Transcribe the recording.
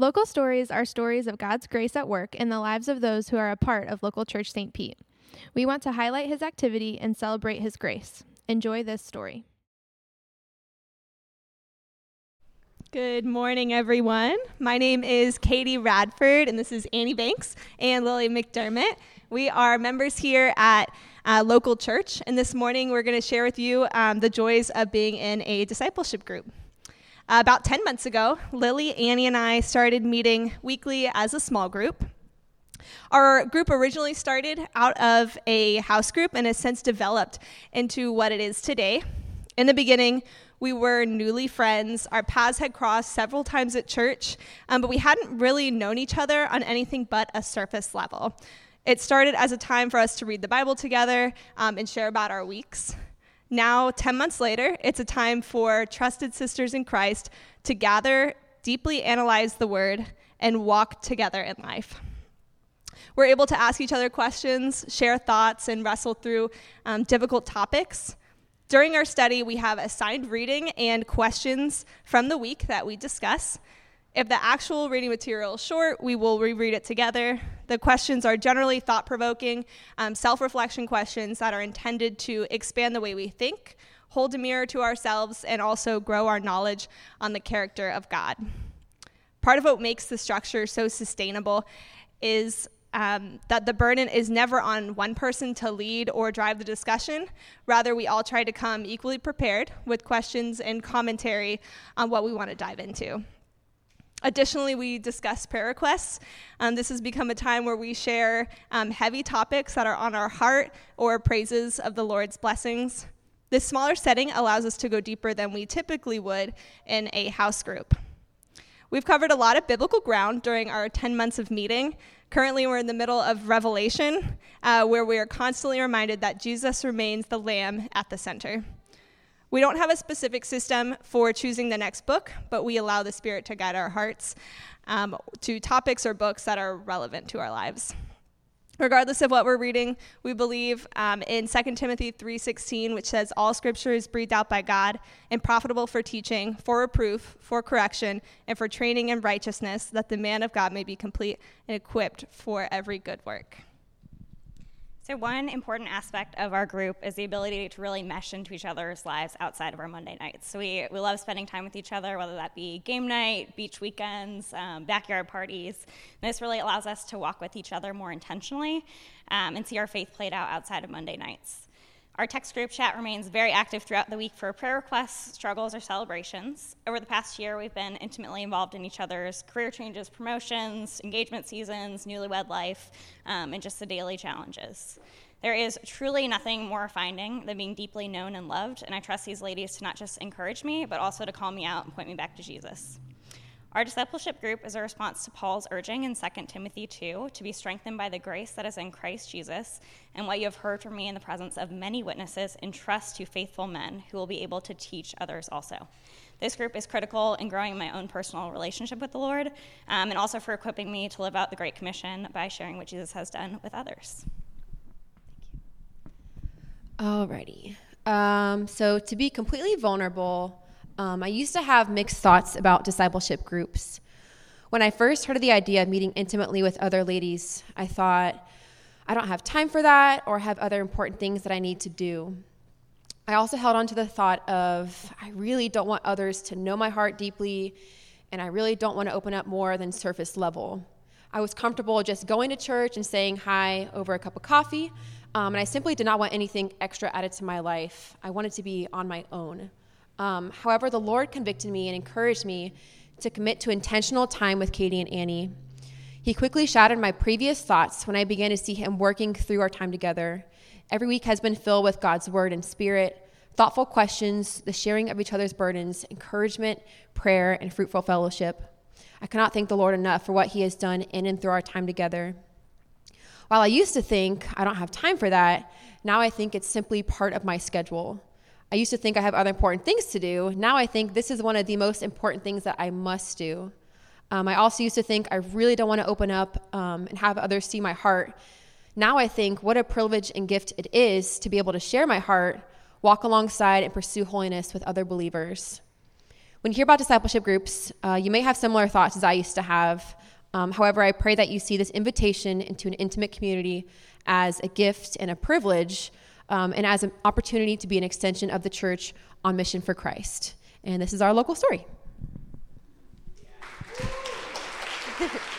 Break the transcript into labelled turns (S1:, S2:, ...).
S1: Local stories are stories of God's grace at work in the lives of those who are a part of Local Church St. Pete. We want to highlight his activity and celebrate his grace. Enjoy this story.
S2: Good morning, everyone. My name is Katie Radford, and this is Annie Banks and Lily McDermott. We are members here at uh, local church, and this morning we're going to share with you um, the joys of being in a discipleship group. Uh, about 10 months ago, Lily, Annie, and I started meeting weekly as a small group. Our group originally started out of a house group and has since developed into what it is today. In the beginning, we were newly friends. Our paths had crossed several times at church, um, but we hadn't really known each other on anything but a surface level. It started as a time for us to read the Bible together um, and share about our weeks. Now, 10 months later, it's a time for trusted sisters in Christ to gather, deeply analyze the word, and walk together in life. We're able to ask each other questions, share thoughts, and wrestle through um, difficult topics. During our study, we have assigned reading and questions from the week that we discuss. If the actual reading material is short, we will reread it together. The questions are generally thought provoking, um, self reflection questions that are intended to expand the way we think, hold a mirror to ourselves, and also grow our knowledge on the character of God. Part of what makes the structure so sustainable is um, that the burden is never on one person to lead or drive the discussion. Rather, we all try to come equally prepared with questions and commentary on what we want to dive into. Additionally, we discuss prayer requests. Um, this has become a time where we share um, heavy topics that are on our heart or praises of the Lord's blessings. This smaller setting allows us to go deeper than we typically would in a house group. We've covered a lot of biblical ground during our 10 months of meeting. Currently, we're in the middle of Revelation, uh, where we are constantly reminded that Jesus remains the Lamb at the center. We don't have a specific system for choosing the next book, but we allow the Spirit to guide our hearts um, to topics or books that are relevant to our lives. Regardless of what we're reading, we believe um, in 2 Timothy 3:16, which says, "All Scripture is breathed out by God and profitable for teaching, for reproof, for correction, and for training in righteousness, that the man of God may be complete and equipped for every good work."
S3: So, one important aspect of our group is the ability to really mesh into each other's lives outside of our Monday nights. So, we, we love spending time with each other, whether that be game night, beach weekends, um, backyard parties. And this really allows us to walk with each other more intentionally um, and see our faith played out outside of Monday nights. Our text group chat remains very active throughout the week for prayer requests, struggles, or celebrations. Over the past year, we've been intimately involved in each other's career changes, promotions, engagement seasons, newlywed life, um, and just the daily challenges. There is truly nothing more finding than being deeply known and loved, and I trust these ladies to not just encourage me, but also to call me out and point me back to Jesus. Our discipleship group is a response to Paul's urging in 2 Timothy 2 to be strengthened by the grace that is in Christ Jesus and what you have heard from me in the presence of many witnesses, entrust to faithful men who will be able to teach others also. This group is critical in growing my own personal relationship with the Lord um, and also for equipping me to live out the Great Commission by sharing what Jesus has done with others.
S4: Alrighty. Um, so, to be completely vulnerable, um, I used to have mixed thoughts about discipleship groups. When I first heard of the idea of meeting intimately with other ladies, I thought, I don't have time for that or have other important things that I need to do. I also held on to the thought of, I really don't want others to know my heart deeply, and I really don't want to open up more than surface level. I was comfortable just going to church and saying hi over a cup of coffee, um, and I simply did not want anything extra added to my life. I wanted to be on my own. Um, however, the Lord convicted me and encouraged me to commit to intentional time with Katie and Annie. He quickly shattered my previous thoughts when I began to see Him working through our time together. Every week has been filled with God's word and spirit, thoughtful questions, the sharing of each other's burdens, encouragement, prayer, and fruitful fellowship. I cannot thank the Lord enough for what He has done in and through our time together. While I used to think I don't have time for that, now I think it's simply part of my schedule. I used to think I have other important things to do. Now I think this is one of the most important things that I must do. Um, I also used to think I really don't want to open up um, and have others see my heart. Now I think what a privilege and gift it is to be able to share my heart, walk alongside, and pursue holiness with other believers. When you hear about discipleship groups, uh, you may have similar thoughts as I used to have. Um, however, I pray that you see this invitation into an intimate community as a gift and a privilege, um, and as an opportunity to be an extension of the church on mission for Christ. And this is our local story.